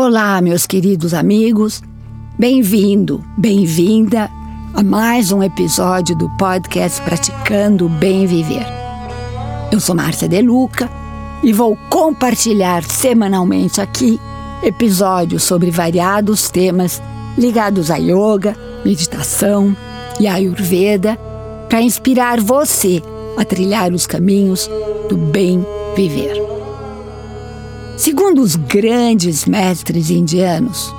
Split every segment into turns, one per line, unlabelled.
Olá, meus queridos amigos. Bem-vindo, bem-vinda a mais um episódio do podcast Praticando o Bem Viver. Eu sou Márcia Deluca e vou compartilhar semanalmente aqui episódios sobre variados temas ligados a yoga, meditação e ayurveda para inspirar você a trilhar os caminhos do bem viver. Segundo os grandes mestres indianos,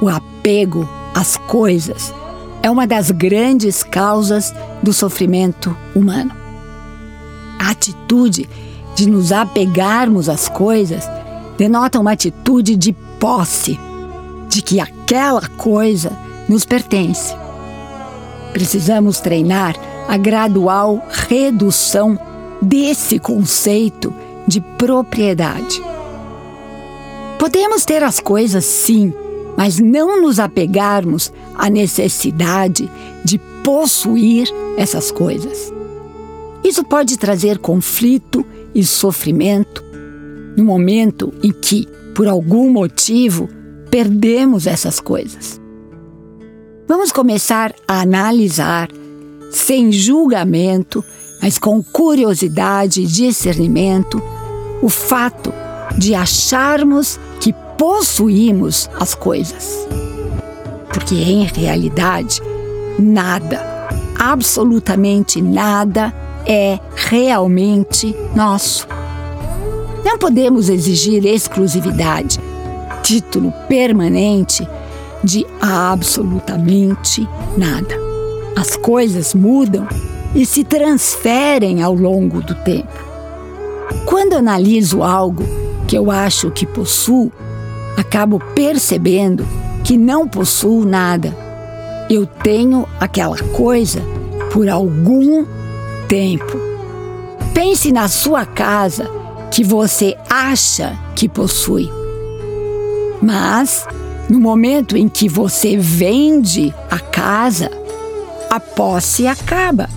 o apego às coisas é uma das grandes causas do sofrimento humano. A atitude de nos apegarmos às coisas denota uma atitude de posse, de que aquela coisa nos pertence. Precisamos treinar a gradual redução desse conceito de propriedade. Podemos ter as coisas sim, mas não nos apegarmos à necessidade de possuir essas coisas. Isso pode trazer conflito e sofrimento no momento em que, por algum motivo, perdemos essas coisas. Vamos começar a analisar, sem julgamento, mas com curiosidade e discernimento, o fato de acharmos possuímos as coisas. Porque em realidade, nada, absolutamente nada é realmente nosso. Não podemos exigir exclusividade, título permanente de absolutamente nada. As coisas mudam e se transferem ao longo do tempo. Quando analiso algo que eu acho que possuo, acabo percebendo que não possuo nada. Eu tenho aquela coisa por algum tempo. Pense na sua casa que você acha que possui. Mas, no momento em que você vende a casa, a posse acaba.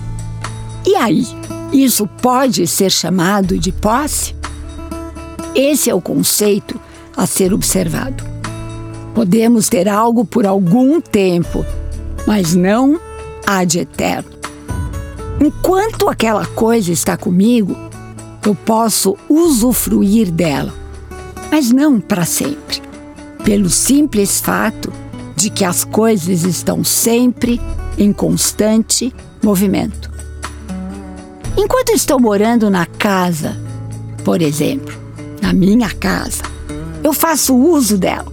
E aí, isso pode ser chamado de posse? Esse é o conceito a ser observado. Podemos ter algo por algum tempo, mas não ad eterno. Enquanto aquela coisa está comigo, eu posso usufruir dela, mas não para sempre, pelo simples fato de que as coisas estão sempre em constante movimento. Enquanto estou morando na casa, por exemplo, na minha casa. Eu faço uso dela.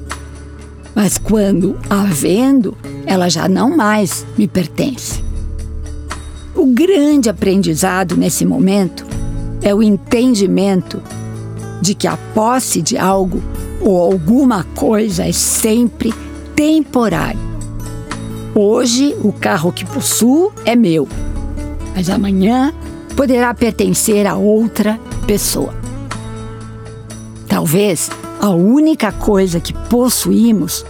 Mas quando a vendo, ela já não mais me pertence. O grande aprendizado nesse momento é o entendimento de que a posse de algo ou alguma coisa é sempre temporário. Hoje, o carro que possuo é meu, mas amanhã poderá pertencer a outra pessoa. Talvez a única coisa que possuímos,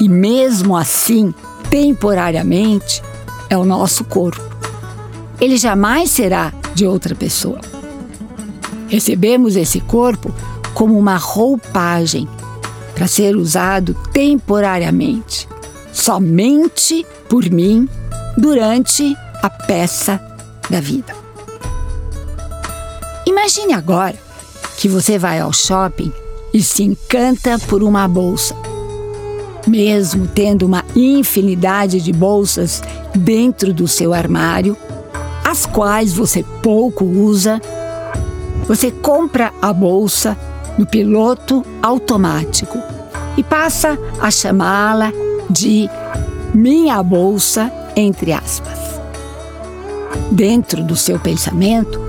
e mesmo assim temporariamente, é o nosso corpo. Ele jamais será de outra pessoa. Recebemos esse corpo como uma roupagem para ser usado temporariamente, somente por mim durante a peça da vida. Imagine agora que você vai ao shopping e se encanta por uma bolsa. Mesmo tendo uma infinidade de bolsas dentro do seu armário, as quais você pouco usa, você compra a bolsa no piloto automático e passa a chamá-la de minha bolsa, entre aspas. Dentro do seu pensamento,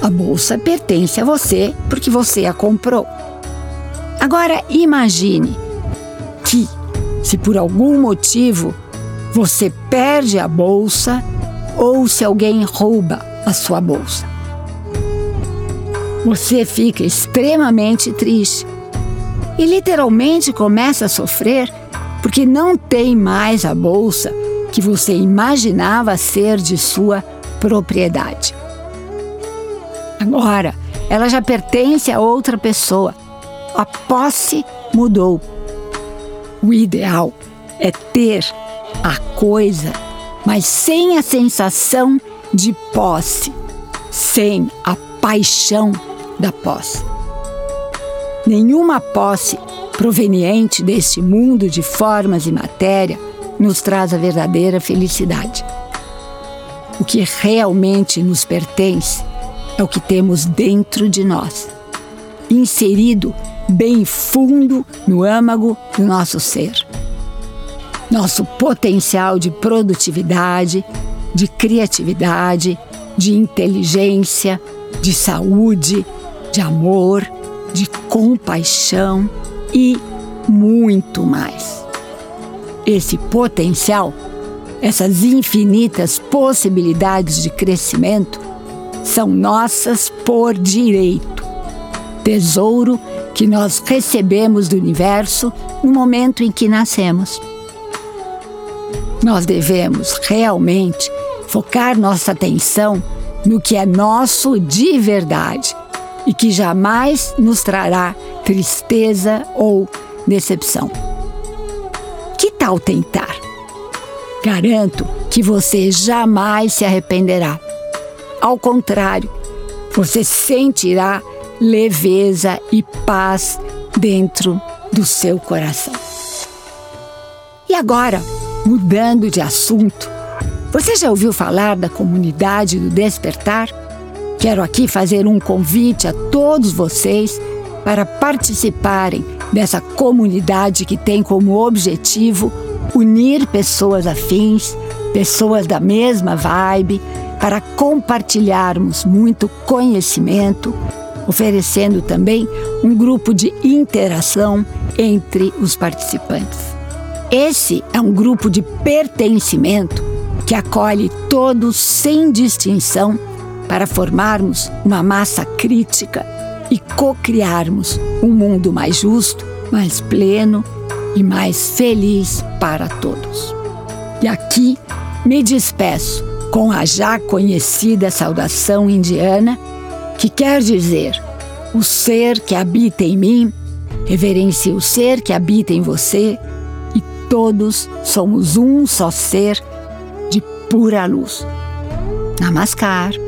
a bolsa pertence a você porque você a comprou. Agora imagine que, se por algum motivo você perde a bolsa ou se alguém rouba a sua bolsa. Você fica extremamente triste e literalmente começa a sofrer porque não tem mais a bolsa que você imaginava ser de sua propriedade. Agora, ela já pertence a outra pessoa. A posse mudou. O ideal é ter a coisa, mas sem a sensação de posse, sem a paixão da posse. Nenhuma posse proveniente deste mundo de formas e matéria nos traz a verdadeira felicidade. O que realmente nos pertence é o que temos dentro de nós, inserido bem fundo no âmago do nosso ser. Nosso potencial de produtividade, de criatividade, de inteligência, de saúde, de amor, de compaixão e muito mais. Esse potencial, essas infinitas possibilidades de crescimento, são nossas por direito. Tesouro que nós recebemos do universo no momento em que nascemos. Nós devemos realmente focar nossa atenção no que é nosso de verdade e que jamais nos trará tristeza ou decepção. Que tal tentar? Garanto que você jamais se arrependerá. Ao contrário, você sentirá leveza e paz dentro do seu coração. E agora, mudando de assunto, você já ouviu falar da comunidade do despertar? Quero aqui fazer um convite a todos vocês para participarem dessa comunidade que tem como objetivo unir pessoas afins, pessoas da mesma vibe, para compartilharmos muito conhecimento, oferecendo também um grupo de interação entre os participantes. Esse é um grupo de pertencimento que acolhe todos sem distinção para formarmos uma massa crítica e co-criarmos um mundo mais justo, mais pleno e mais feliz para todos. E aqui me despeço com a já conhecida saudação indiana, que quer dizer: o ser que habita em mim reverencia o ser que habita em você e todos somos um só ser pura luz. Namaskar.